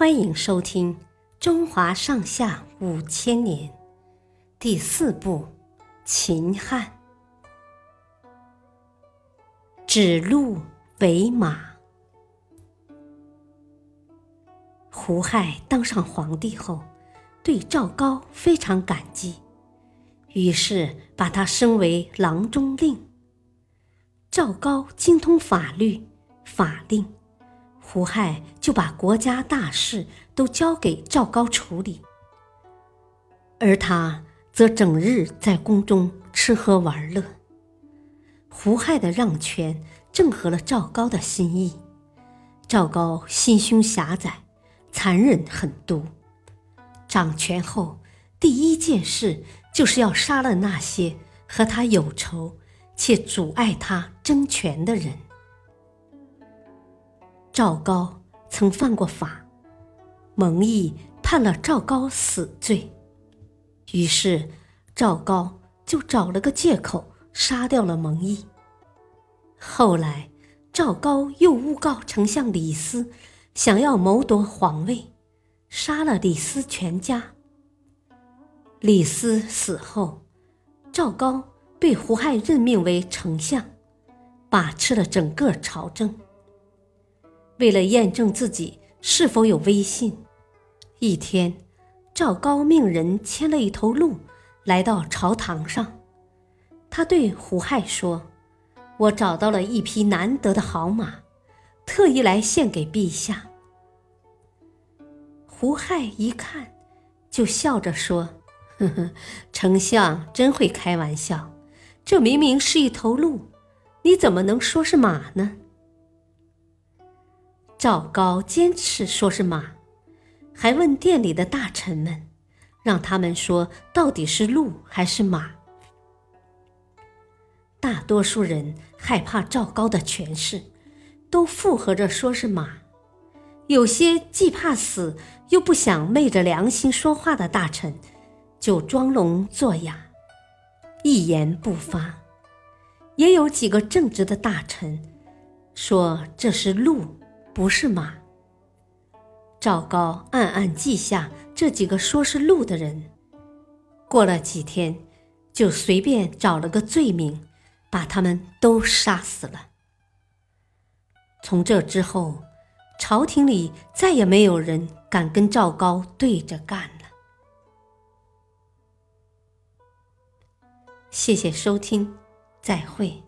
欢迎收听《中华上下五千年》第四部《秦汉》，指鹿为马。胡亥当上皇帝后，对赵高非常感激，于是把他升为郎中令。赵高精通法律、法令。胡亥就把国家大事都交给赵高处理，而他则整日在宫中吃喝玩乐。胡亥的让权正合了赵高的心意。赵高心胸狭窄，残忍狠毒，掌权后第一件事就是要杀了那些和他有仇且阻碍他争权的人。赵高曾犯过法，蒙毅判了赵高死罪，于是赵高就找了个借口杀掉了蒙毅。后来赵高又诬告丞相李斯想要谋夺皇位，杀了李斯全家。李斯死后，赵高被胡亥任命为丞相，把持了整个朝政。为了验证自己是否有威信，一天，赵高命人牵了一头鹿来到朝堂上。他对胡亥说：“我找到了一匹难得的好马，特意来献给陛下。”胡亥一看，就笑着说：“呵呵，丞相真会开玩笑，这明明是一头鹿，你怎么能说是马呢？”赵高坚持说是马，还问殿里的大臣们，让他们说到底是鹿还是马。大多数人害怕赵高的权势，都附和着说是马。有些既怕死又不想昧着良心说话的大臣，就装聋作哑，一言不发。也有几个正直的大臣，说这是鹿。不是马。赵高暗暗记下这几个说是鹿的人，过了几天，就随便找了个罪名，把他们都杀死了。从这之后，朝廷里再也没有人敢跟赵高对着干了。谢谢收听，再会。